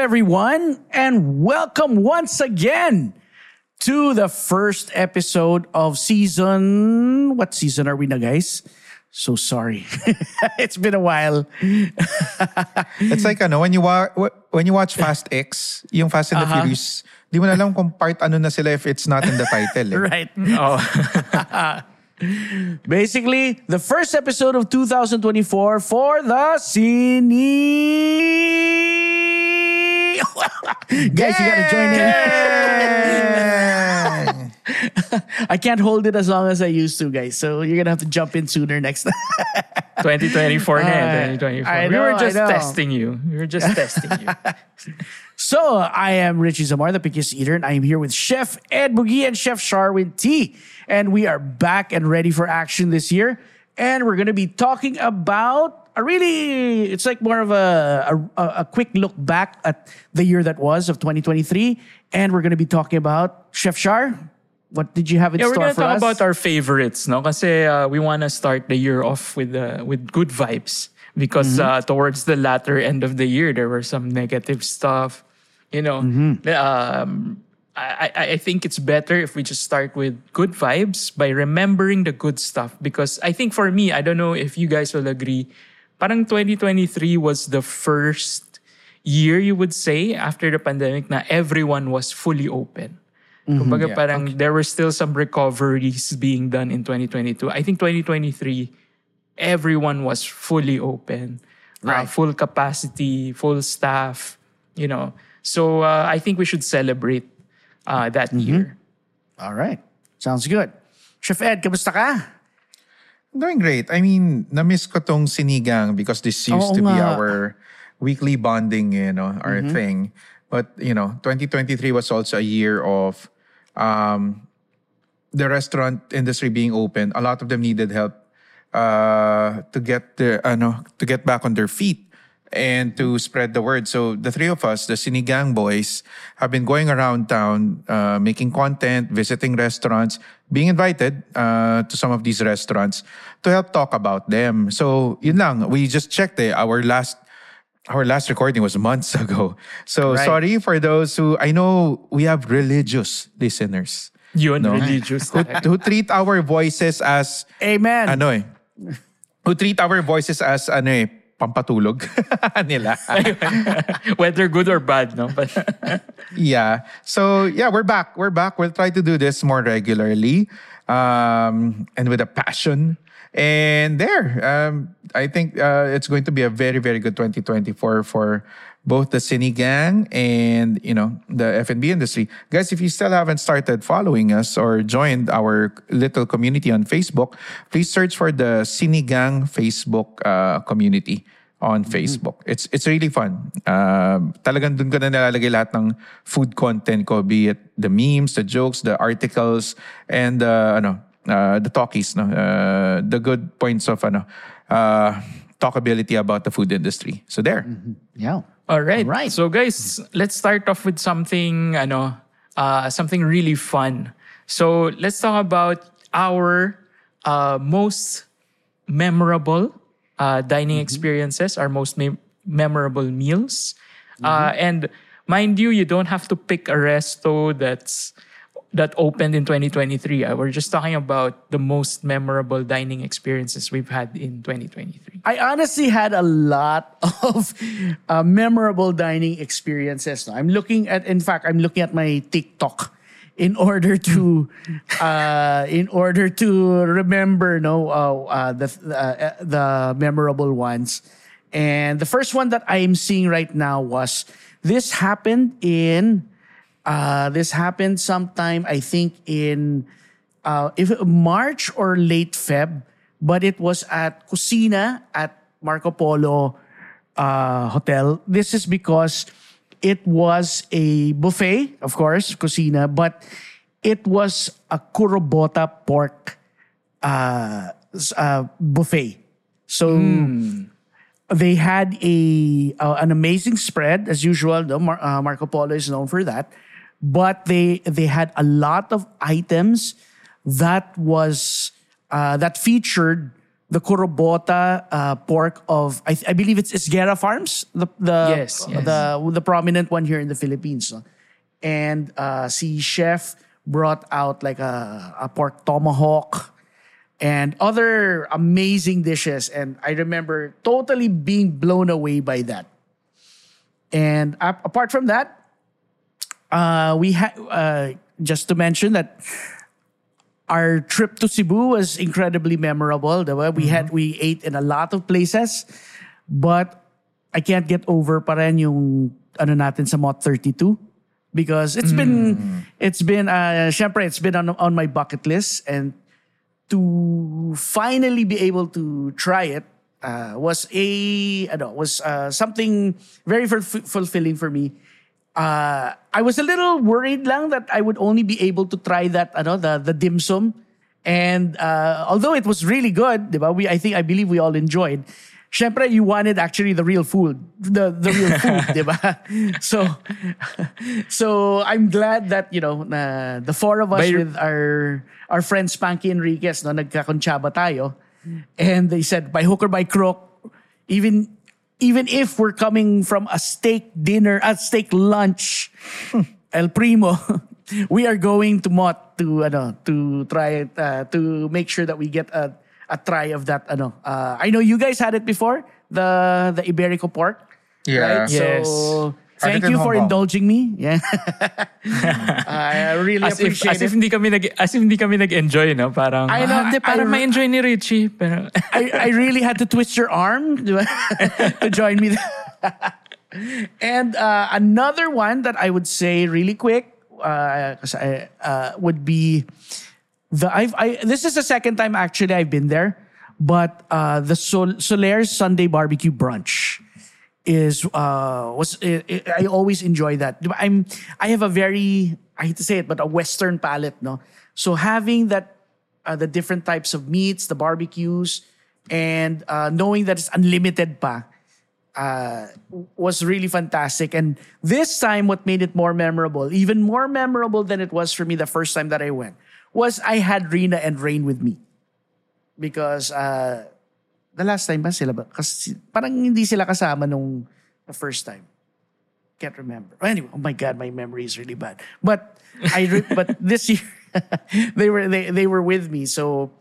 everyone, and welcome once again to the first episode of season. What season are we now, guys? So sorry. it's been a while. It's like ano, when you wa- when you watch Fast X, yung Fast and the Uh-huh. Furious, di mo na alam kung part ano na sila if it's not in the title. Eh. right. Oh, Basically, the first episode of 2024 for the Cine. Guys, you gotta join in. I can't hold it as long as I used to, guys. So you're gonna have to jump in sooner next time. 2024 na Uh, 2024. I we were just testing you. We were just testing you. So I am Richie Zamora, the pickiest eater, and I am here with Chef Ed Bugia and Chef Sharwin Tee. And we are back and ready for action this year. And we're gonna be talking about a really, it's like more of a, a, a quick look back at the year that was of 2023. And we're gonna be talking about Chef Shar. What did you have in Yeah, we're gonna for talk us? about our favorites, no? Kasi uh, we want to start the year off with uh, with good vibes because Mm-hmm. uh, towards the latter end of the year there were some negative stuff. You know, Mm-hmm. um, I I think it's better if we just start with good vibes by remembering the good stuff because I think for me, I don't know if you guys will agree, parang 2023 was the first year you would say after the pandemic na everyone was fully open. Kumbaga parang there were still some recoveries being done in 2022. I think 2023, everyone was fully open. uh, full capacity, full staff, you know. So uh, I think we should celebrate uh, that year. All right. Sounds good. Chef Ed, kamusta ka? Doing great. I mean, na-miss ko tong sinigang because this used Oo to be nga. our weekly bonding, you know, our thing. But, you know, 2023 was also a year of um, the restaurant industry being open. A lot of them needed help uh, to get the, ano, to get back on their feet and to spread the word. So the three of us, the Sinigang boys, have been going around town, uh, making content, visiting restaurants, being invited uh, to some of these restaurants to help talk about them. So yun lang, we just checked eh, our last our last recording was months ago. So Right. sorry for those who I know we have religious listeners Yun, No. religious. who, who treat our voices as Amen. ano eh who treat our voices as ano eh pampatulog nila. Whether good or bad, no? But yeah. So yeah, we're back. We're back. We'll try to do this more regularly um, and with a passion. And there, um, I think uh, it's going to be a very, very good 2024 for both the Cine Gang and you know the F&B industry. Guys, if you still haven't started following us or joined our little community on Facebook, please search for the Cine Gang Facebook uh, community on Facebook. It's it's really fun. Um, talagang dun ko na nilalagay lahat ng food content ko, be it the memes, the jokes, the articles, and uh, ano, uh, the talkies, no? Uh, the good points of ano, uh, talkability about the food industry. So there. Yeah. All right. Right. So guys, let's start off with something ano, uh, something really fun. So let's talk about our uh, most memorable uh, dining experiences, our most mem- memorable meals. Uh, and mind you, you don't have to pick a resto that's that opened in 2023. Uh, we're just talking about the most memorable dining experiences we've had in 2023. I honestly had a lot of uh, memorable dining experiences. I'm looking at, in fact, I'm looking at my TikTok in order to, uh, in order to remember, no, uh, uh, the the memorable ones. And the first one that I am seeing right now was this happened in, uh, this happened sometime I think in uh, if March or late Feb, but it was at Kusina at Marco Polo uh, Hotel. This is because it was a buffet, of course, Kusina, but it was a Kurobuta pork uh, uh, buffet. So they had a uh, an amazing spread as usual. No, Mar- uh, Marco Polo is known for that, but they they had a lot of items that was uh, that featured the Kurobuta uh, pork of I, I believe it's Esguerra Farms, the the Yes, yes. the the prominent one here in the Philippines. And uh, see chef brought out like a, a pork tomahawk and other amazing dishes. And I remember totally being blown away by that. And ap- apart from that, uh, we had uh, just to mention that our trip to Cebu was incredibly memorable. We had we ate in a lot of places, but I can't get over pa rin yung ano natin sa Mott 32 because it's been it's been uh syempre it's been on on my bucket list and to finally be able to try it uh, was a ano, was uh, something very fulf- fulfilling for me. Uh, I was a little worried lang that I would only be able to try that ano, the the dim sum. And uh, although it was really good, diba? We I think I believe we all enjoyed. Syempre, you wanted actually the real food, the the real food, diba? So, so I'm glad that you know na the four of us By- with our our friend Spanky Enriquez, no, nagkakontsaba tayo, and they said by hook or by crook, even even if we're coming from a steak dinner, a steak lunch, El Primo, we are going to Mott to ano to try it uh, to make sure that we get a a try of that ano. Uh, I know you guys had it before the the Iberico pork. Yeah. Right? Yes. So Had thank you for indulging me. Yeah. I really As if, appreciate as if it. hindi kami nag as if hindi kami nag-enjoy, no? Parang, I know, ah, parang I- ma-enjoy ni Richie. Pero, I, I really had to twist your arm to, to join me. and uh, another one that I would say really quick, because I uh, would be the I've I this is the second time actually I've been there, but uh, the Sol- Solaire Sunday barbecue brunch is uh was i I I always enjoy that. I'm I have a very I hate to say it, but a Western palate, no. So having that uh, the different types of meats, the barbecues, and uh, knowing that it's unlimited pa, uh, was really fantastic. And this time, what made it more memorable, even more memorable than it was for me the first time that I went, was I had Rina and Rain with me. Because uh, the last time ba sila ba? Kasi parang hindi sila kasama nung the first time. Can't remember. Anyway, oh my God, my memory is really bad. But I re- but this year they were they they were with me. So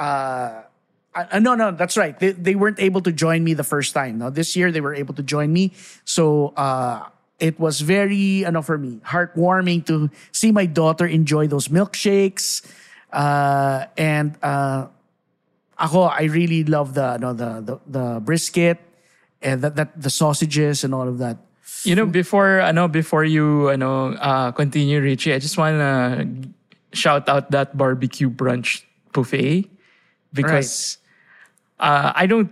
uh, uh, no, no, that's right. They, they weren't able to join me the first time. Now this year they were able to join me. So uh, it was very, ano for me, heartwarming to see my daughter enjoy those milkshakes. Uh, and uh, ako, I really love the, ano, the, the, the brisket and that, that, the sausages and all of that. you know, before, ano, before you, ano, uh, continue, Richie, I just want to shout out that barbecue brunch buffet because uh, I don't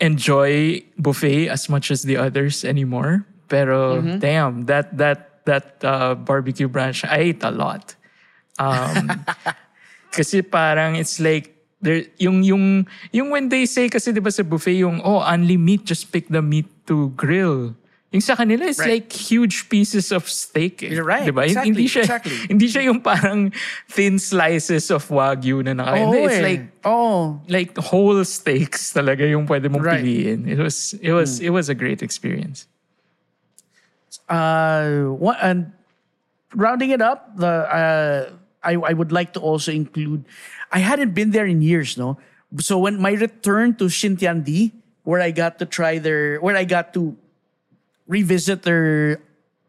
enjoy buffet as much as the others anymore. Pero damn, that that that uh, barbecue brunch, I ate a lot. Um, kasi parang it's like there yung yung yung when they say kasi 'di ba sa buffet yung oh only meat just pick the meat to grill. Yung sa kanila it's Right. like huge pieces of steak. eh. You're right. 'Di ba? Exactly, Hindi siya exactly. hindi siya yung parang thin slices of wagyu na naka. Oo it's eh. like oh, like whole steaks talaga yung pwede mong Right. piliin. It was it was it was a great experience. uh, what, and rounding it up, the uh, I I would like to also include. I hadn't been there in years, no. So when my return to Xintiandi, where I got to try their, where I got to revisit their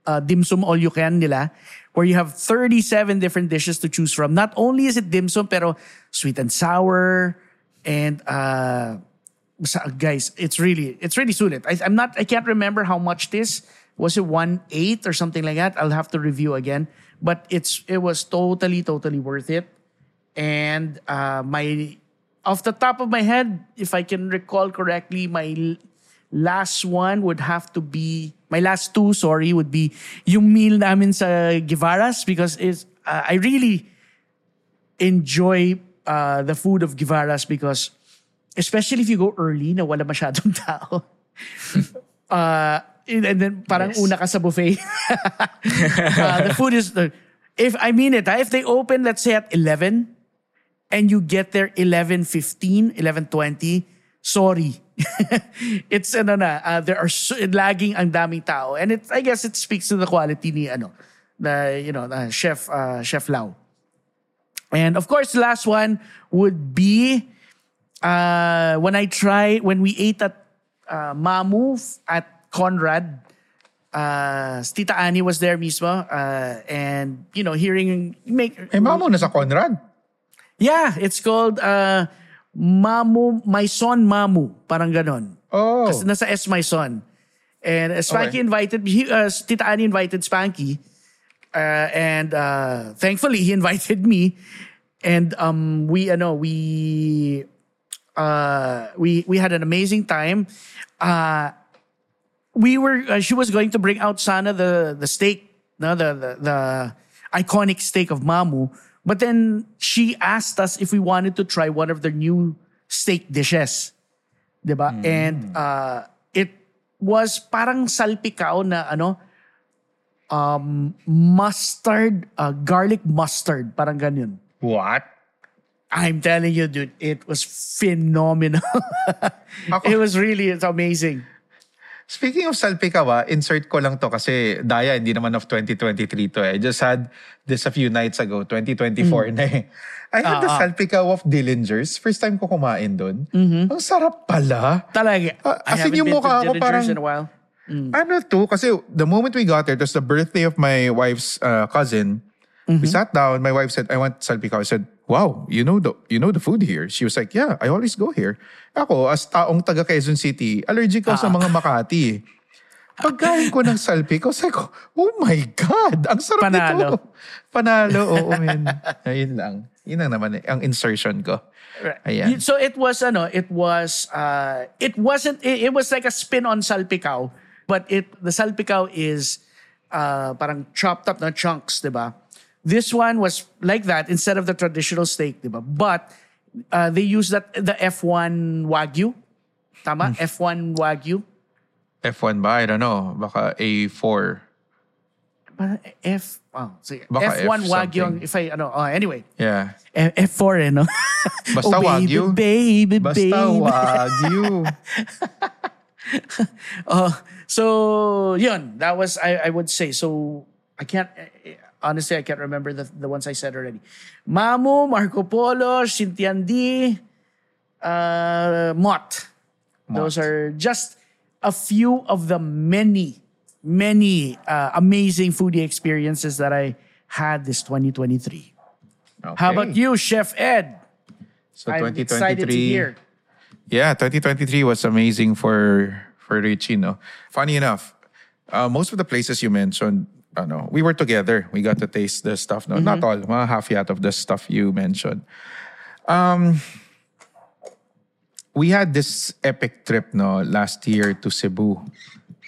uh, dim sum all you can nila, where you have 37 different dishes to choose from. Not only is it dim sum, pero sweet and sour, and uh, guys, it's really it's really sulit. I, I'm not I can't remember how much this was. It one eight or something like that. I'll have to review again. But it's it was totally totally worth it. And uh, my off the top of my head, if I can recall correctly, my last one would have to be my last two. Sorry, would be yung meal namin sa Guevara's because it's uh, I really enjoy uh, the food of Guevara's because especially if you go early na wala masyadong tao. uh, and then parang Yes. una ka sa buffet. uh, the food is, if I mean it, ah, if they open, let's say at 11, and you get there 11.15, 11.20, sorry. it's ano na, uh, there are so, lagging ang daming tao. And it, I guess it speaks to the quality ni ano, the, you know, the chef, uh, Chef Lau. And of course, the last one would be uh, when I try, when we ate at uh, Mamu at Conrad, uh, Tita Annie was there mismo. Uh, and, you know, hearing, make, Eh, mamo na sa Conrad. yeah, it's called uh, Mamou, My Son Mamou. Parang ganon. Oh. Kasi nasa S My Son. And uh, Spanky Okay. invited, he, uh, Tita Annie invited Spanky. Uh, and uh, thankfully, he invited me. And um, we, ano, we, uh, we, we had an amazing time. Uh, we were, uh, she was going to bring out sana the, the steak, no, the, the, the iconic steak of Mamou. But then she asked us if we wanted to try one of their new steak dishes. Diba? And uh, it was parang salpikaw na ano, um, mustard, uh, garlic mustard, parang ganyan. What? I'm telling you, dude, it was phenomenal. It was really, it's amazing. Speaking of salpikawa, insert ko lang to kasi daya, hindi naman of 2023 to eh. I just had this a few nights ago, 2024 na eh. I had the Ah, ah. salpikaw of Dillinger's. First time ko kumain doon. Ang sarap pala. Talaga. I as in haven't yung been mukha to ko Dillinger's parang- in a while. Ano to? Kasi the moment we got there, it was the birthday of my wife's uh, cousin. We sat down. My wife said, I want salpikaw. I said, wow, you know the you know the food here. She was like, yeah, I always go here. Ako, as taong taga Quezon City, allergic ako sa mga Makati. Pagkain ko ng salpikaw, sabi ko, oh my God, ang sarap Panalo. nito. Panalo, oo, man. Ayun lang. Yun lang naman ang insertion ko. Ayan. So it was ano, it was uh it wasn't it, it was like a spin on salpicao, but it the salpicao is uh parang chopped up na chunks, 'di ba? This one was like that instead of the traditional steak, 'di ba? But uh, they use that the F1 Wagyu. Tama? F1 Wagyu. F1 ba? I don't know. Baka A4. Parang F oh, sige. Baka F1 F Wagyu ang- if I ano, oh, anyway. Yeah. F- F4 eh, no? Basta oh, baby, Wagyu. Baby, Basta baby. Wagyu. Uh, so yun, that was I, I would say. So I can't honestly I can't remember the the ones I said already. Mamou, Marco Polo, Xintiandi, uh, Mott. Those are just a few of the many, many uh, amazing foodie experiences that I had this 2023. How about you, Chef Ed? So I'm 2023. excited to hear. Yeah, 2023 was amazing for for Richie, no? Funny enough, uh, most of the places you mentioned, ano, we were together. We got to taste the stuff, no? Not all, mga half yat of the stuff you mentioned. Um, we had this epic trip, no, last year to Cebu,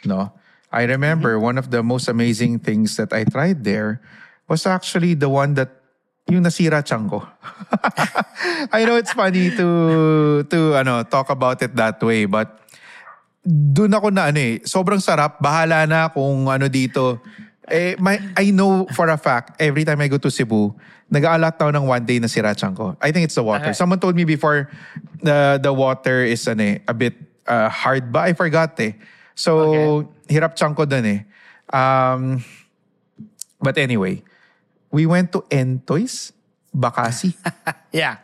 no? I remember one of the most amazing things that I tried there was actually the one that yung nasira tiyan ko. I know it's funny to to ano talk about it that way but doon ako na ano eh sobrang sarap bahala na kung ano dito eh my, I know for a fact every time I go to Cebu nag-aalat daw ng one day na sira tiyan ko. I think it's the water. Okay. Someone told me before the the water is ano eh, a bit uh, hard ba I forgot eh. So hirap tiyan ko doon eh. Um, but anyway, we went to Entoys, Bakasi. Yeah.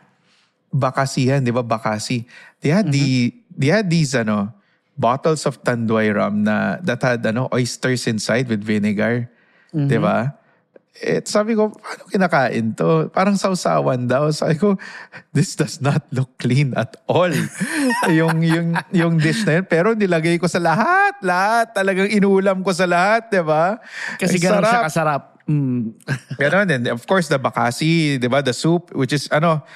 Bakasihan, di ba? Bakasi. They had the they had these ano bottles of tanduay rum na that had ano oysters inside with vinegar. Di ba? Eh, sabi ko, paano kinakain to? Parang sausawan daw. Sabi ko, this does not look clean at all. yung, yung, yung dish na yun. Pero nilagay ko sa lahat. Lahat. Talagang inulam ko sa lahat. Di ba? Kasi ganun siya sarap. kasarap. Mm. Ganon. And of course, the bakasi, di ba? The soup, which is, ano,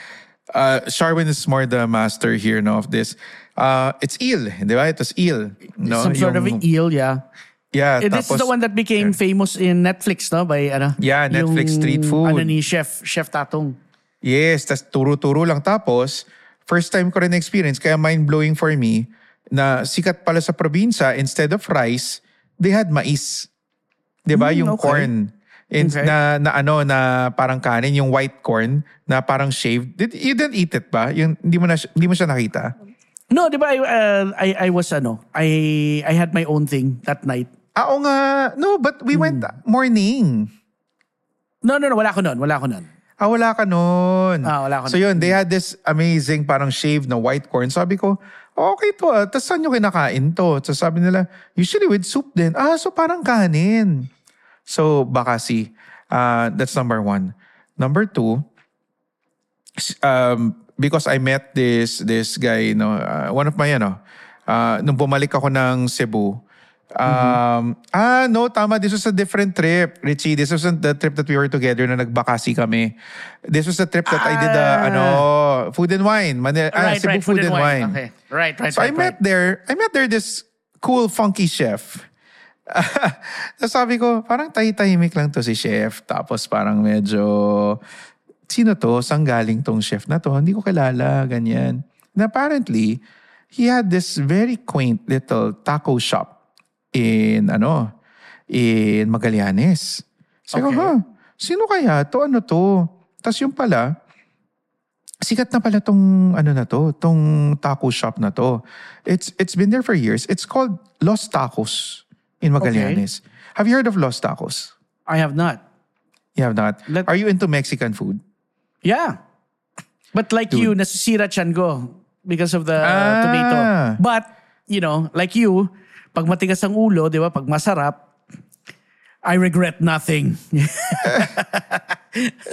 uh, Sharwin is more the master here, no, of this. Uh, it's eel, di ba? It was eel. No? Some sort of Yung- eel, yeah. Yeah, Eh, this is tapos- the one that became famous in Netflix, no? By ano? Yeah, Netflix street food. Ano ni Chef, Chef Tatong. Yes, tas turo-turo lang. Tapos, first time ko rin experience, kaya mind-blowing for me, na sikat pala sa probinsya, instead of rice, they had mais. Di ba? Mm, yung okay. corn. In, Okay. na, na ano, na parang kanin, yung white corn, na parang shaved. Did, you didn't eat it ba? Yung, hindi mo, na, hindi mo siya nakita? No, di ba, I, uh, I, I was, ano, I, I had my own thing that night. Ah, Oo nga. No, but we went morning. No, no, no, wala ko nun, wala ko nun. Ah, wala ka nun. Ah, wala ka So yun, they had this amazing parang shaved na white corn. Sabi ko, okay to ah. Tapos saan nyo kinakain to? Tapos sabi nila, usually with soup din. Ah, so parang kanin. So, bakasi. Uh, that's number one. Number two, um, because I met this this guy, no, uh, one of my, ano, uh, nung bumalik ako ng Cebu, um, ah, no, tama, this was a different trip, Richie. This wasn't the trip that we were together na nagbakasi kami. This was the trip that I did, uh, ano, food and wine. Manila, ah, right, Cebu right, food, and wine. Okay, right, right, So I right, met right. there, I met there this cool, funky chef. Tapos sabi ko, parang tahi-tahimik lang to si chef. Tapos parang medyo, sino to? Saan galing tong chef na to? Hindi ko kilala, ganyan. And apparently, he had this very quaint little taco shop in, ano, in Magallanes. Sabi ko, Okay. ha? Sino kaya to? Ano to? Tapos yung pala, sikat na pala tong ano na to, tong taco shop na to. It's it's been there for years. It's called Los Tacos in Magallanes. Have you heard of Los Tacos? I have not. You have not. Let- Are you into Mexican food? Yeah. But like you, nasisira chan ko because of the Ah. tomato. But, you know, like you, pag matigas ang ulo, di ba, pag masarap, I regret nothing.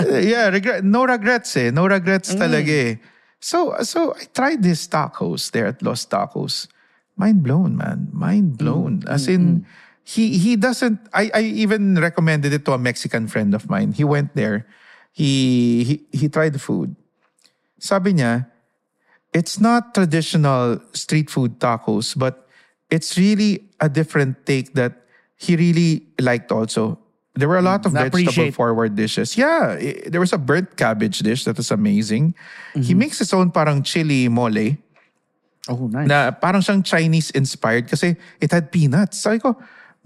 Yeah, regret, no regrets eh. No regrets talaga eh. So, so I tried these tacos there at Los Tacos. Mind blown, man. Mind blown. As in, he he doesn't. I I even recommended it to a Mexican friend of mine. He went there. He he he tried the food. Sabi niya, it's not traditional street food tacos, but it's really a different take that he really liked also. There were a lot of Na vegetable appreciate. forward dishes. Yeah, i- there was a burnt cabbage dish that was amazing. He makes his own parang chili mole Oh, nice. na parang siyang Chinese inspired kasi it had peanuts. Sabi ko,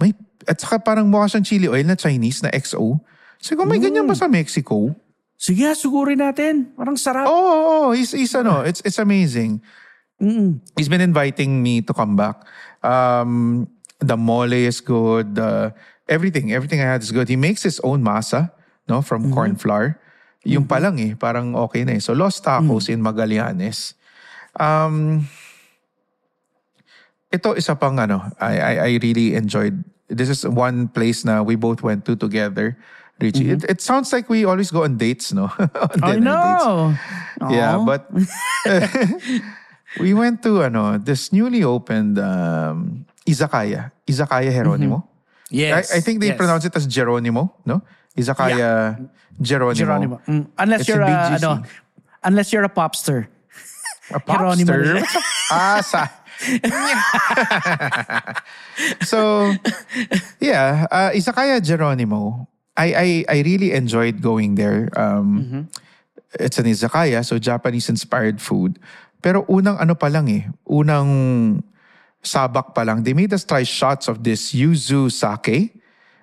may, at saka parang mukha siyang chili oil na Chinese na XO. Sabi ko, may ganyan ba sa Mexico? Sige, sugurin natin. Parang sarap. Oh, oh, oh he's, he's ano, it's, it's amazing. He's been inviting me to come back. Um, the mole is good. The, everything, everything I had is good. He makes his own masa, no, from corn flour. Yung pa lang eh, parang okay na eh. So, Los Tacos in Magallanes. Um, ito isa pang ano, I, I, I really enjoyed. This is one place na we both went to together. Richie, it, it sounds like we always go on dates, no? on I dinner dates. know. Yeah, but we went to ano this newly opened um, izakaya, izakaya Jeronimo. Yes. I, I think they yes. pronounce it as Geronimo, no? Izakaya Geronimo. Geronimo. Mm, Unless It's you're a, ano, unless you're a popster. A popster? Ah, sa... so, yeah, uh, Izakaya Geronimo, I, I, I really enjoyed going there. Um, It's an izakaya, so Japanese-inspired food. Pero unang ano pa lang eh, unang sabak pa lang, they made us try shots of this yuzu sake.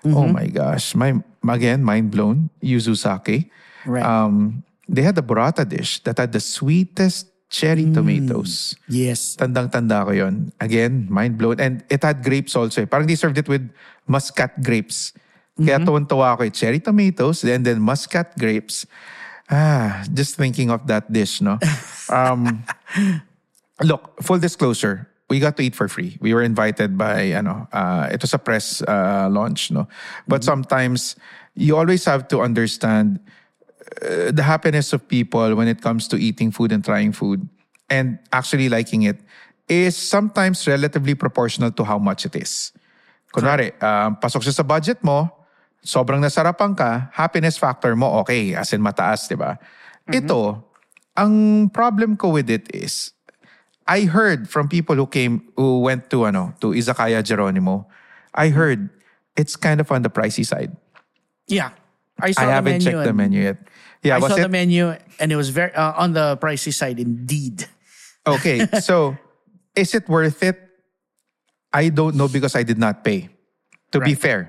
Oh my gosh, my again mind blown. Yuzu sake. Right. Um, they had a burrata dish that had the sweetest cherry tomatoes. Yes. Tandang-tanda ko yon. Again, mind blown. And it had grapes also. eh. Parang they served it with muscat grapes. Kaya tuwan-tuwa ako eh. Cherry tomatoes and then muscat grapes. Ah, just thinking of that dish, no? Um, look, full disclosure, we got to eat for free. We were invited by, ano, uh, it was a press uh, launch, no? But sometimes you always have to understand uh, the happiness of people when it comes to eating food and trying food and actually liking it is sometimes relatively proportional to how much it is. Kunwari, um, pasok siya sa budget mo, sobrang nasarapan ka, happiness factor mo, okay, as in mataas, di ba? Ito, ang problem ko with it is, I heard from people who came, who went to, ano, to Izakaya Geronimo, I heard it's kind of on the pricey side. Yeah. I saw I the haven't menu checked the menu yet. Yeah, I was saw it? the menu and it was very uh, on the pricey side indeed. Okay, so is it worth it? I don't know because I did not pay. To be Right. fair,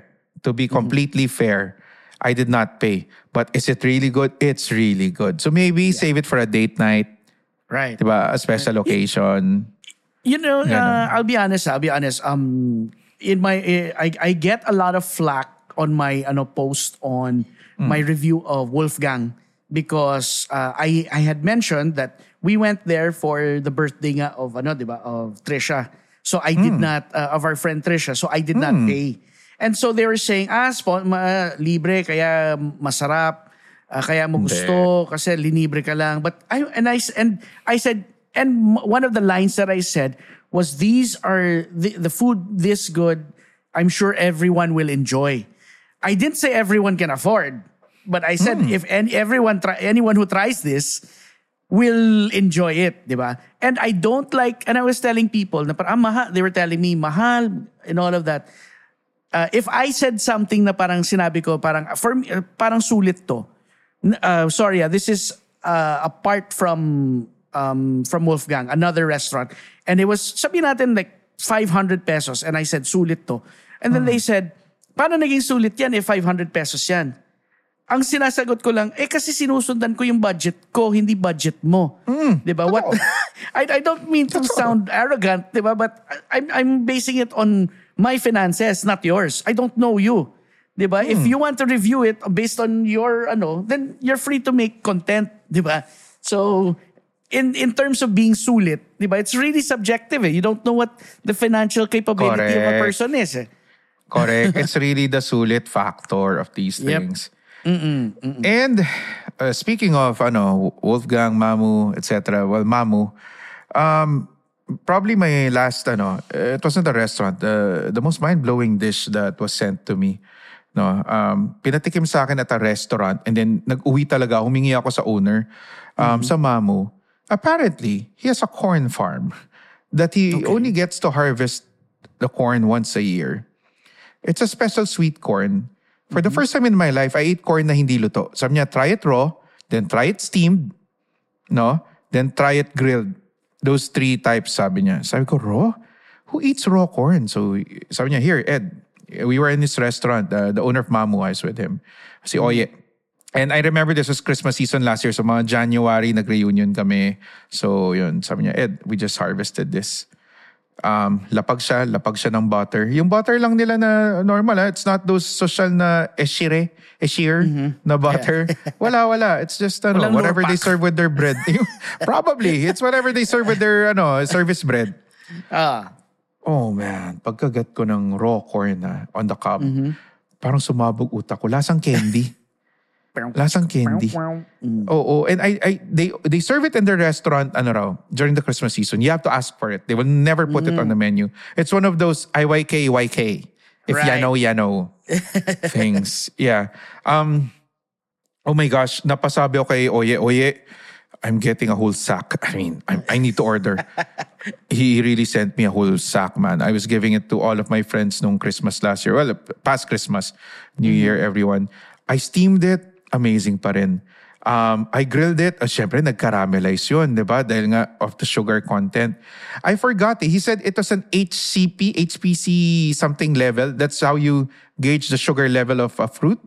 to be completely fair, I did not pay. But is it really good? It's really good. So maybe save it for a date night, Right. diba? A special occasion. You know, uh, I'll be honest. I'll be honest. Um, in my, eh, I, I get a lot of flack on my ano post on Hmm. my review of Wolfgang because uh, I I had mentioned that we went there for the birthday of ano, diba, of Trisha. So I did not uh, of our friend Trisha. So I did not pay. And so they were saying, ah, spon- ma- libre kaya masarap. ah, kaya mo gusto kasi linibre ka lang. But I and I and I said and one of the lines that I said was these are the, the food this good. I'm sure everyone will enjoy. I didn't say everyone can afford, but I said if any, everyone try, anyone who tries this will enjoy it, di ba? And I don't like and I was telling people na parang ah, mahal, they were telling me mahal and all of that. Uh, if I said something na parang sinabi ko parang for me, uh, parang sulit to. Uh, sorry, ah, this is uh, apart from um, from Wolfgang, another restaurant. And it was, sabi natin like 500 pesos. And I said, sulit to. And then they said, paano naging sulit yan eh 500 pesos yan? Ang sinasagot ko lang, eh kasi sinusundan ko yung budget ko, hindi budget mo. 'Di ba? What I I don't mean to sound arrogant, 'di ba? But I'm I'm basing it on my finances, not yours. I don't know you. 'Di ba? If you want to review it based on your ano, then you're free to make content, 'di ba? So in in terms of being sulit, 'di ba? It's really subjective. Eh. You don't know what the financial capability of a Correct. person is. Eh. Correct. it's really the sulit factor of these Yep. things. And uh, speaking of ano Wolfgang, Mamu, etc. Well, Mamu, um, probably my last ano, it wasn't a restaurant. Uh, the most mind blowing dish that was sent to me. No, um, pinatikim sa akin at a restaurant and then nag-uwi talaga, humingi ako sa owner um, sa Mamu. Apparently, he has a corn farm that he only gets to harvest the corn once a year. It's a special sweet corn. For the first time in my life, I ate corn na hindi luto. Sabi niya, try it raw, then try it steamed, no? Then try it grilled. Those three types, sabi niya. Sabi ko, raw? Who eats raw corn? So, sabi niya, here, Ed, we were in this restaurant. Uh, the owner of Mamu, I with him. Si Oye. And I remember this was Christmas season last year. So, mga January, nag-reunion kami. So, yun, sabi niya, Ed, we just harvested this um, lapag siya, lapag siya ng butter. Yung butter lang nila na normal, ah. it's not those social na eshire, eshire na butter. Wala, wala. It's just ano, Walang whatever they serve with their bread. Probably, it's whatever they serve with their ano, service bread. Ah. Oh man, pagkagat ko ng raw corn na on the cob, parang sumabog utak ko. Lasang candy. Lasang candy. Oo, and I, I, they, they serve it in their restaurant, ano raw, during the Christmas season. You have to ask for it. They will never put it on the menu. It's one of those IYK, YK. If Right. know, ya know things. Yeah. Um, oh my gosh, napasabi ako kay Oye, Oye, I'm getting a whole sack. I mean, I, I need to order. he really sent me a whole sack, man. I was giving it to all of my friends nung Christmas last year. Well, past Christmas, New Year, everyone. I steamed it. Amazing pa rin. Um, I grilled it. Uh, Siyempre, nag-caramelize yun, di ba? Dahil nga of the sugar content. I forgot it. He said it was an HCP, HPC something level. That's how you gauge the sugar level of a fruit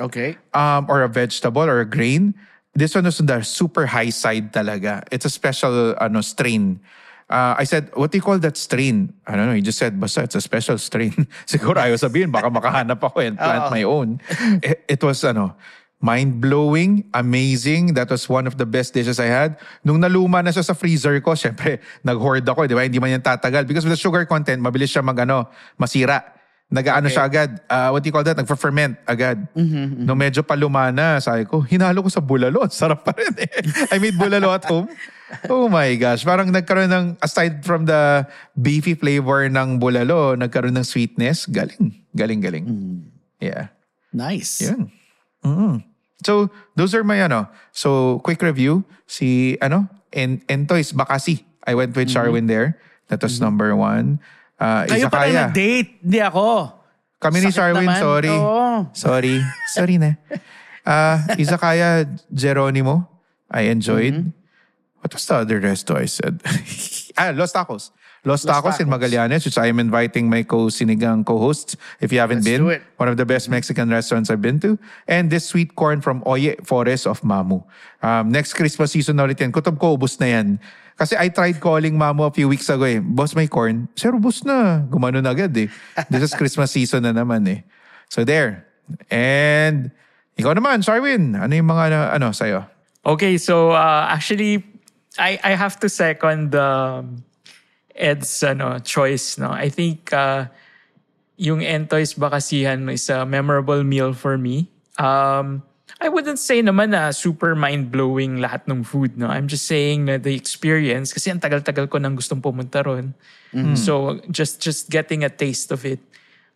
Okay. um, or a vegetable or a grain. This one was on the super high side talaga. It's a special ano, strain. Uh, I said, what do you call that strain? I don't know. He just said, basta it's a special strain. Siguro ayaw sabihin, baka makahanap ako and plant my own. it, it was ano, mind-blowing, amazing. That was one of the best dishes I had. Nung naluma na siya sa freezer ko, syempre, nag-hoard ako, di ba? Hindi man yan tatagal. Because with the sugar content, mabilis siya mag, ano, masira. Nag-ano siya agad. Uh, what do you call that? Nag-ferment agad. Nung medyo paluma na, sabi ko, hinalo ko sa bulalo. Sarap pa rin eh. I made bulalo at home. Oh my gosh. Parang nagkaroon ng, aside from the beefy flavor ng bulalo, nagkaroon ng sweetness. Galing. Galing, galing. Yeah. Nice. Yun. Mm. So, those are my ano. So, quick review. Si, ano, en Entoy's Bakasi. I went with Charwin there. That was number one. Uh, Kayo pala Izakaya. nag-date, hindi ako. Kami ni Sakit Charwin, naman. sorry. Oo. Sorry. Sorry na. Uh, Izakaya Geronimo. I enjoyed. Mm-hmm. What was the other resto I said? ah, Los Tacos. Los, Tacos, in Tacos. Magallanes, which I am inviting my co-sinigang co-hosts if you haven't Let's been. do it. One of the best Mexican restaurants I've been to. And this sweet corn from Oye Forest of Mamou. Um, next Christmas season na ulit yan. Kutob ko, ubus na yan. Kasi I tried calling Mamou a few weeks ago eh. Boss, may corn. Sir, ubus na. Gumano na agad eh. This is Christmas season na naman eh. So there. And ikaw naman, Sharwin. Ano yung mga ano sa'yo? Okay, so uh, actually, I I have to second um, Ed's ano choice. No, I think uh, yung Entoy's Bakasihan is a memorable meal for me. Um, I wouldn't say naman na super mind-blowing lahat ng food. No, I'm just saying na the experience kasi ang tagal-tagal ko nang gustong pumunta ron. So just just getting a taste of it,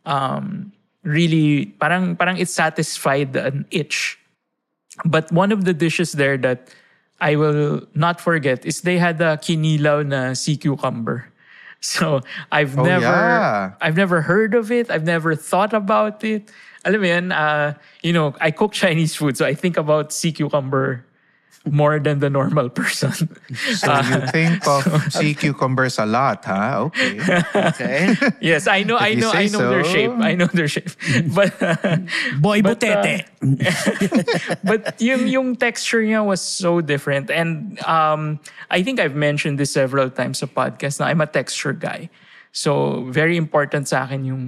um, really parang parang it satisfied an itch but one of the dishes there that I will not forget is they had a kinilaw na sea cucumber. So I've Oh, never yeah. I've never heard of it. I've never thought about it. Alam mo uh, you know, I cook Chinese food, so I think about sea cucumber more than the normal person. So you think of sea cucumbers a lot, huh? Okay. Okay. yes, I know, I know, I know their shape. I know their shape. But Boy But, uh, but yung yung texture niya was so different and um I think I've mentioned this several times sa podcast na I'm a texture guy. So very important sa akin yung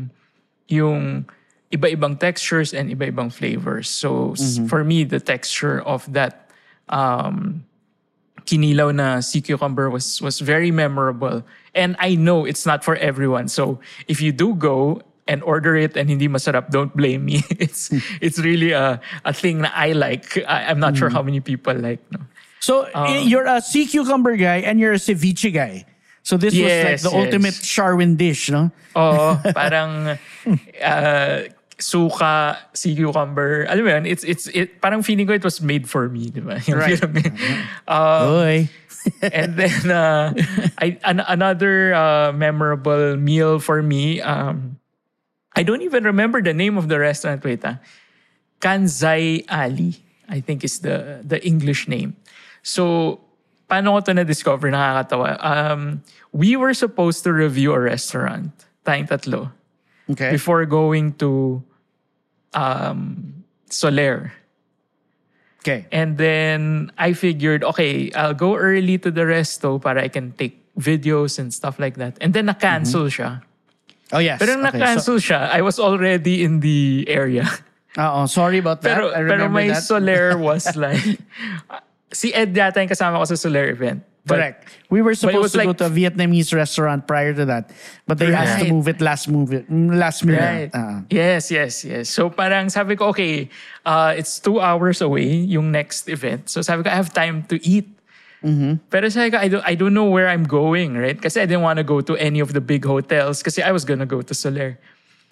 yung iba-ibang textures and iba-ibang flavors. So s- for me the texture of that um kinilaw na sea cucumber was was very memorable. And I know it's not for everyone. So if you do go and order it and hindi masarap, don't blame me. It's hmm. it's really a a thing that I like. I, I'm not sure hmm. how many people like. No. So y- you're a sea cucumber guy and you're a ceviche guy. So this was like the yes. ultimate Sharwin dish, no? Oo, parang hmm. uh, suka, sea cucumber. Alam mo yun, it's, it's, it, parang feeling ko it was made for me, di ba? Yung Right. feeling- Uh, Oy. and then uh, I, an, another uh, memorable meal for me. Um, I don't even remember the name of the restaurant. Wait, ah. Kanzai Ali, I think is the the English name. So, paano ko to na-discover? Nakakatawa. Um, we were supposed to review a restaurant, tayong tatlo, Okay. before going to um, Solaire. Okay. And then I figured, okay, I'll go early to the resto para I can take videos and stuff like that. And then na-cancel siya. Oh yes. Pero okay. na-cancel siya, I was already in the area. So, uh, sorry about that. Pero, I pero remember my that. Solaire was like, si Ed yata yung kasama ko sa Soler event. But Correct. We were supposed to go like- to a Vietnamese restaurant prior to that, but they asked to Right. move it last move it last minute. Right. Uh, Yes, yes, yes. So parang sabi ko, okay, uh, it's two hours away yung next event. So sabi ko, I have time to eat. Pero sabi ko, I don't, I don't know where I'm going, right? Kasi I didn't want to go to any of the big hotels kasi I was gonna go to Soler.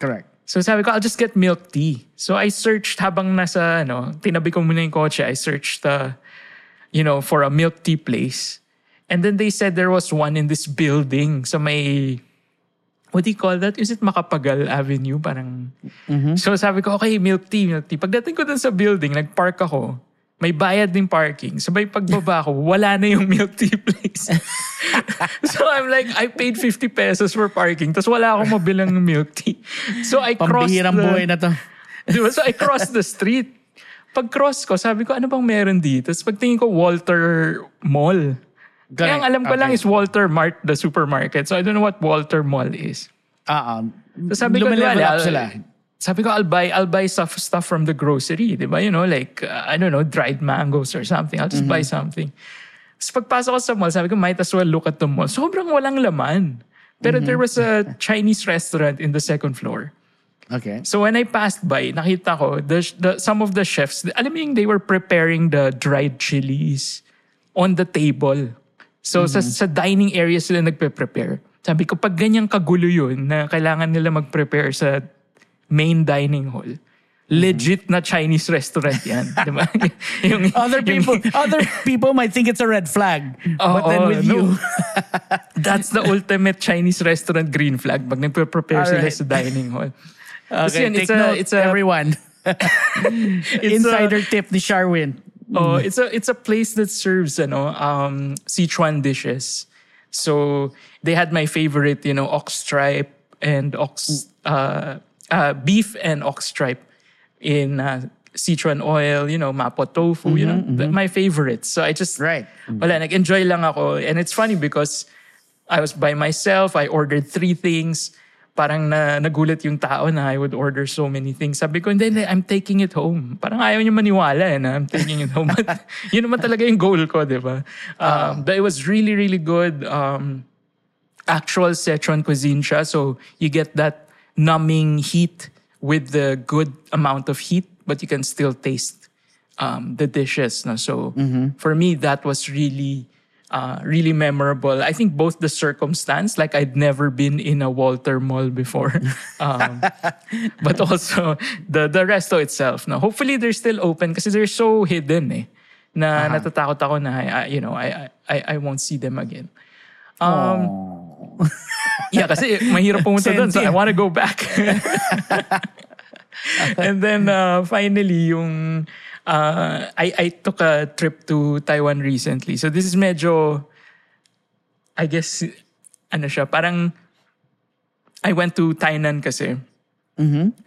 correct. So sabi ko, I'll just get milk tea. So I searched habang nasa, ano, tinabi ko muna yung kotse, I searched, uh, you know, for a milk tea place. And then they said there was one in this building. So may, what do you call that? Is it Makapagal Avenue? Parang, so sabi ko, okay, milk tea, milk tea. Pagdating ko dun sa building, nag-park ako, may bayad din parking. Sabay pagbaba ko, wala na yung milk tea place. so I'm like, I paid 50 pesos for parking, tapos wala akong mabilang milk tea. So I crossed Pambihirang the, buhay na to. Di ba? So I crossed the street. Pag cross ko, sabi ko, ano bang meron dito? Tapos pagtingin ko, Walter Mall. Kaya ang alam ko lang Okay. is Walter Mart, the supermarket. So I don't know what Walter Mall is. Ah, um, So sabi ko, "Wala, up I'll- sila. Sabi ko, I'll buy, I'll buy stuff, stuff from the grocery. Di ba? You know, like, uh, I don't know, dried mangoes or something. I'll just buy something. Tapos pagpasok ko sa mall, sabi ko, might as well look at the mall. Sobrang walang laman. Pero there was a Chinese restaurant in the second floor. Okay. So when I passed by, nakita ko, the, the, some of the chefs, alam mo yung they were preparing the dried chilies on the table. So sa, sa dining area sila nagpe-prepare. Sabi ko, pag ganyang kagulo yun na kailangan nila mag-prepare sa main dining hall, legit na Chinese restaurant yan. di ba? yung, Other yung- people, other people might think it's a red flag, but then Oo, with no. you, That's the ultimate Chinese restaurant green flag pag nagpe-prepare sila Alright. sa dining hall. Okay, yun, take it's a, note, it's a, everyone. it's a- Insider tip ni Sharwin. Oh, it's a it's a place that serves ano um Sichuan dishes. So they had my favorite, you know, ox tripe and ox uh, uh, beef and ox tripe in uh, Sichuan oil, you know, mapo tofu, you know, th- my favorites. So I just Right. wala, nag-enjoy lang ako. And it's funny because I was by myself. I ordered three things. Parang na, nagulat yung tao na I would order so many things. Sabi ko, hindi, hindi, I'm taking it home. Parang ayaw niya maniwala eh, na I'm taking it home. But yun naman talaga yung goal ko, di ba? Um, but it was really, really good. Um, actual Sichuan cuisine siya. So you get that numbing heat with the good amount of heat, but you can still taste um, the dishes. No? So for me, that was really, uh, really memorable. I think both the circumstance, like I'd never been in a Walter Mall before, um, but also the the resto itself. No? Hopefully they're still open because they're so hidden eh. Na natatakot ako na, I, you know, I, I, I won't see them again. Um, yeah, kasi mahirap pumunta doon. So I want to go back. and then uh, finally, yung uh, I, I took a trip to Taiwan recently. So this is medyo, I guess, ano siya, parang I went to Tainan kasi.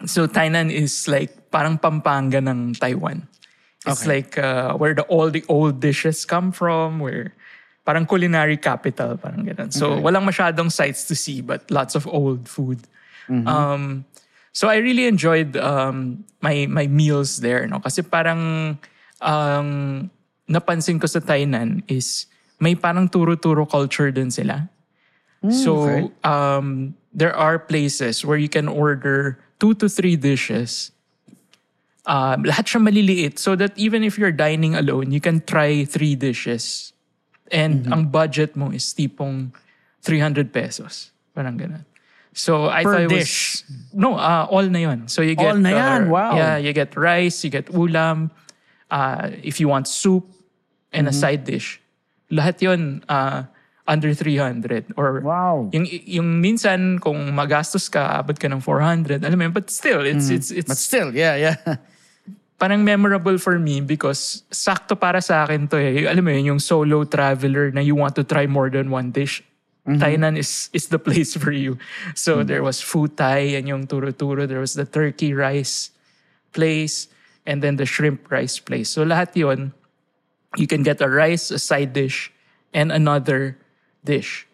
So Tainan is like parang Pampanga ng Taiwan. It's like uh, where the all the old dishes come from, where parang culinary capital, parang ganun. So walang masyadong sights to see, but lots of old food. Um, so I really enjoyed um, my my meals there, no? Kasi parang um, napansin ko sa Tainan is may parang turo-turo culture din sila. so okay. um, there are places where you can order two to three dishes. Um, lahat siya maliliit so that even if you're dining alone, you can try three dishes. And ang budget mo is tipong 300 pesos. Parang ganun. So I Per thought it was... dish? No, uh, all na yun. So you get... All na yan, uh, wow. Yeah, you get rice, you get ulam. Uh, if you want soup and Mm-hmm. a side dish. Lahat yun uh, under 300. Or Wow. yung, yung minsan, kung magastos ka, abot ka ng 400. Alam mo yun, but still, it's, it's, it's Mm. But still, yeah, yeah. parang memorable for me because sakto para sa akin to eh. Alam mo yun, yung solo traveler na you want to try more than one dish. Tainan is is the place for you. So there was food Thai and yung turo-turo. There was the turkey rice place and then the shrimp rice place. So lahat yon you can get a rice, a side dish, and another dish.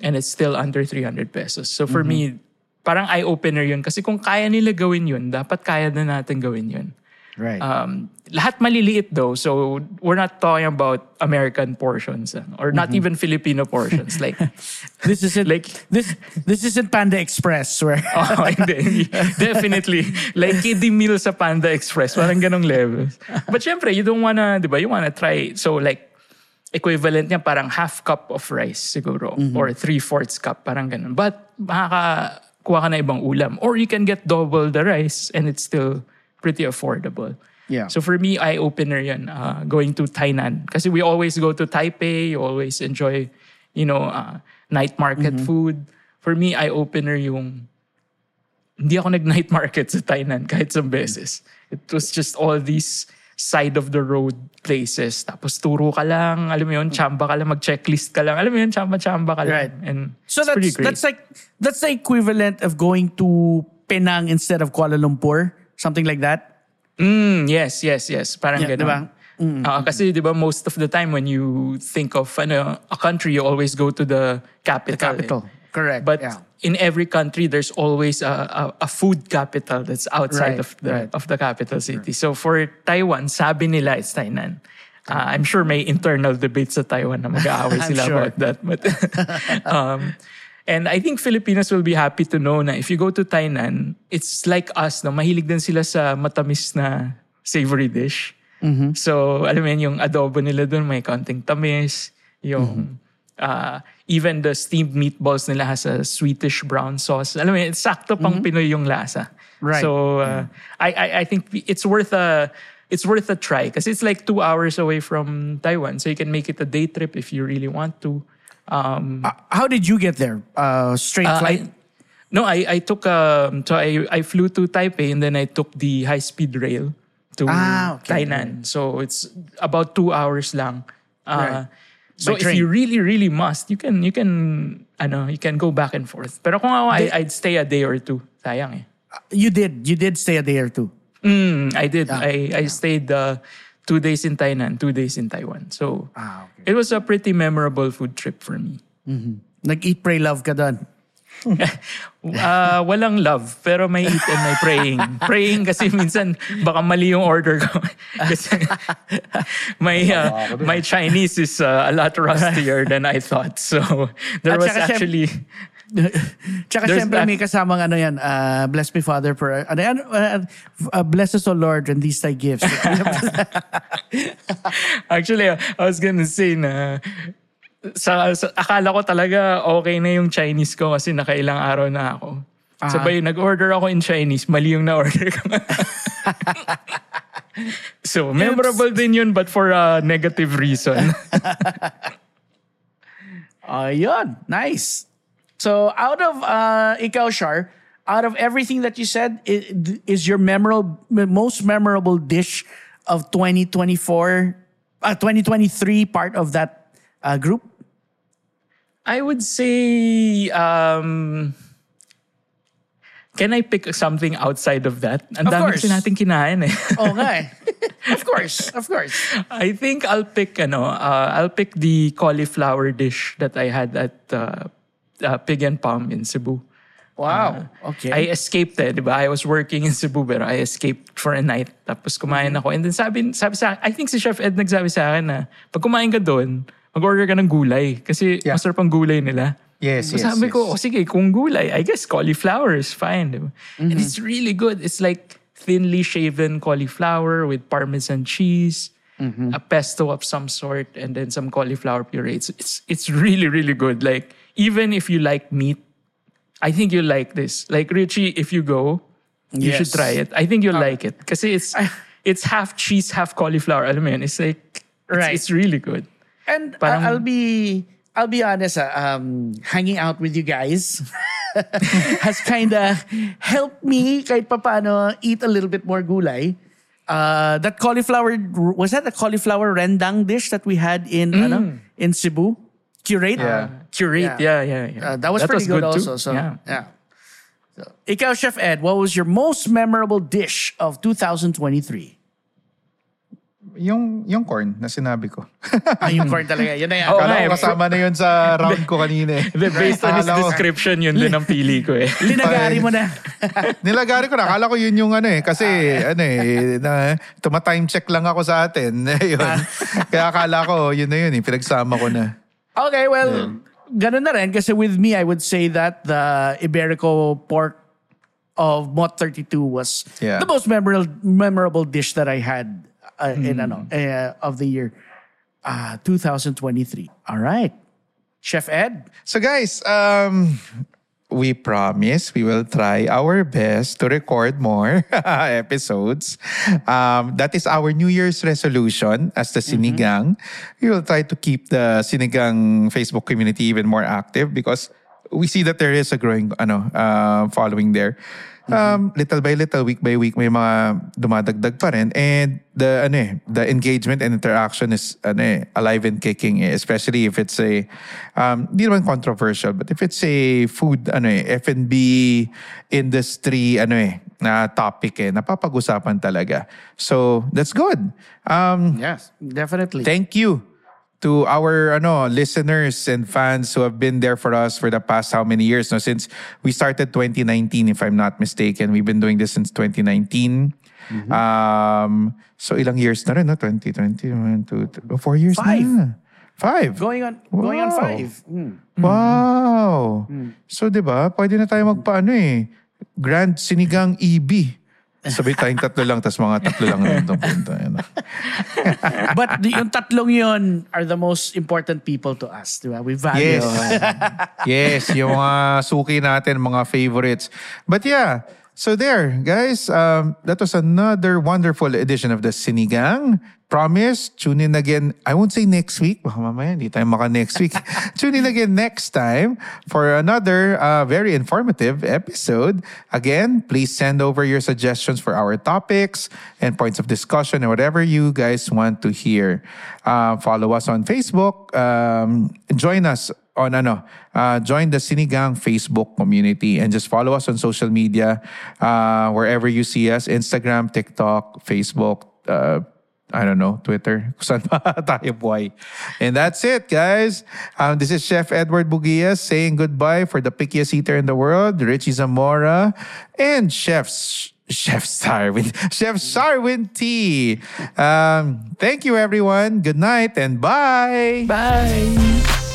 And it's still under 300 pesos. So for me, parang eye-opener yun. Kasi kung kaya nila gawin yun, dapat kaya na natin gawin yun. Right. Um, lahat maliliit though. So we're not talking about American portions uh, or not even Filipino portions. Like, this isn't like this this isn't Panda Express where oh, hindi. definitely like kiddie meal sa Panda Express, parang ganong levels. But syempre, you don't wanna, di ba? You wanna try. So like equivalent niya parang half cup of rice siguro or three-fourths cup, parang ganun. But makakakuha ka na ibang ulam. Or you can get double the rice and it's still pretty affordable. Yeah. So for me, eye-opener yun, uh, going to Tainan. Because we always go to Taipei, you always enjoy, you know, uh, night market food. For me, eye-opener yung hindi ako nag-night market sa Tainan kahit sa beses. It was just all these side of the road places. Tapos turo ka lang, alam mo yun, chamba ka lang, mag-checklist ka lang. Alam mo yun, chamba-chamba ka lang. Right. And So that's that's like that's the equivalent of going to Penang instead of Kuala Lumpur, something like that. Mm, yes, yes, yes. Parang Yeah, ganun. diba? Ah, kasi di ba most of the time when you think of ano, a country, you always go to the capital. eh. Capital. Correct. But yeah. in every country, there's always a, a, a food capital that's outside Right, of the right. of the capital city. So for Taiwan, sabi nila it's Tainan. Uh, I'm sure may internal debates sa Taiwan na mag-aaway sila sure. about that. But um, and I think Filipinos will be happy to know na if you go to Tainan, it's like us, no? mahilig din sila sa matamis na savory dish. Mm-hmm. So, alam mo yun, yung adobo nila dun may konting tamis. Yung, Mm-hmm. uh, even the steamed meatballs nila has a sweetish brown sauce. Alam mo yun, sakto pang Pinoy yung lasa. Mm-hmm. Right. So, uh, I, I, I think it's worth a, it's worth a try because it's like two hours away from Taiwan. So you can make it a day trip if you really want to. Um, Uh, how did you get there? Uh, straight uh, flight. I, no, I, I took, um, so I, I flew to Taipei and then I took the high speed rail to Ah, okay. Tainan. So it's about two hours long. Uh, Right. So if you really, really must, you can, you can, ano, you can go back and forth. Pero kung ako, I, I'd stay a day or two. Sayang eh. You did. You did stay a day or two. Mm, I did. I, I stayed uh, two days in Tainan, two days in Taiwan. So Ah, okay. it was a pretty memorable food trip for me. Nag-eat, pray, love ka doon. Uh, walang love, pero may eat and may praying. praying kasi minsan baka mali yung order ko. kasi my, uh, my Chinese is uh, a lot rustier than I thought. So there At was actually... Tsaka There's syempre that- may kasamang ano yan, uh, bless me Father for, ano yan, uh, uh, bless us O Lord and these thy gifts. Actually, uh, I was gonna say na sa, sa akala ko talaga okay na yung Chinese ko kasi nakailang araw na ako. Sabay, nag-order ako in Chinese, mali yung na-order ko. so, memorable din yun but for a negative reason. Ayun, nice. So out of uh, ikaw, Shar, out of everything that you said, is your memorable, most memorable dish of 2024, uh, 2023 part of that uh, group? I would say, um, can I pick something outside of that? Ang Of dami course. natin kinain eh. Nga eh. of course, of course. I think I'll pick ano, uh, I'll pick the cauliflower dish that I had at uh, uh, Pig and Palm in Cebu. Wow. okay. I escaped eh, di ba? I was working in Cebu pero I escaped for a night. Tapos kumain ako. And then sabi, sabi sa I think si Chef Ed nagsabi sa akin na pag kumain ka doon, mag-order ka ng gulay. Kasi Yeah. masarap ang gulay nila. Yes, So yes, sabi yes. ko, oh, sige, kung gulay, I guess cauliflower is fine. Di ba? And it's really good. It's like thinly shaven cauliflower with parmesan cheese, a pesto of some sort, and then some cauliflower puree. It's, it's, it's really, really good. Like, even if you like meat, I think you'll like this. Like, Richie, if you go, you should try it. I think you'll like it. because it's, it's half cheese, half cauliflower. Alam mo yun? It's like, it's, Right. it's really good. And Parang- I'll be I'll be honest, uh, um, hanging out with you guys has kind of helped me kahit papano eat a little bit more gulay. Uh, that cauliflower was that the cauliflower rendang dish that we had in ano, in Cebu? Curate. Yeah. Curate, yeah, yeah, yeah. Uh, that was pretty good, too. also. So yeah. yeah. So, ikaw, Chef Ed, what was your most memorable dish of 2023? Yung, yung corn na sinabi ko. ah, yung corn talaga. Yun na yan. Oh, Kala ko eh. kasama na yun sa round ko kanina eh. The, based on his description, yun din ang pili ko eh. Linagari mo na. Nilagari ko na. Akala ko yun yung ano eh. Kasi ano eh, na, tuma-time check lang ako sa atin. yun. Kaya akala ko, yun na yun eh. Pinagsama ko na. Okay, well, ganun na rin. Kasi with me, I would say that the Iberico pork of Mott 32 was Yeah. the most memorable memorable dish that I had uh, in ano uh, of the year uh, 2023. All right. Chef Ed, So guys, um, we promise we will try our best to record more episodes. Um, that is our New Year's resolution as the Sinigang. We will try to keep the Sinigang Facebook community even more active because we see that there is a growing ano, uh, following there. Um, little by little, week by week, may mga dumadagdag pa rin. And the, ano eh, the engagement and interaction is ano eh, alive and kicking eh, especially if it's a, um, di naman controversial, but if it's a food, ano eh, F&B industry, ano eh, na topic eh, napapag-usapan talaga. So, that's good. Um, yes, definitely. Thank you to our ano listeners and fans who have been there for us for the past how many years. No since we started 2019 if I'm not mistaken. We've been doing this since 2019 um so ilang years na rin no? 2020 one, two, three, oh, four years Five. na. Five. Going on, going on Wow. five. Mm. wow. So 'di ba? Pwede na tayo magpaano eh. Grand Sinigang EB Sabi tayong tatlo lang, tas mga tatlo lang na itong punta. Ano. But the, yung tatlong yun are the most important people to us. Di ba? We value. Yes. yes, yung mga suki natin, mga favorites. But yeah, So there, guys, um, that was another wonderful edition of the Sinigang. Promise, tune in again. I won't say next week. Baka mamaya, hindi tayo maka next week. tune in again next time for another uh, very informative episode. Again, please send over your suggestions for our topics and points of discussion and whatever you guys want to hear. Uh, follow us on Facebook. Um, join us on ano, uh, join the Sinigang Facebook community and just follow us on social media uh, wherever you see us Instagram, TikTok, Facebook, uh, I don't know, Twitter. Buhay. And that's it, guys. Um, this is Chef Edward Bugias saying goodbye for the pickiest eater in the world, Richie Zamora, and Chef Chef Sharwin, Chef Sharwin Tee. Um, thank you, everyone. Good night and bye. Bye.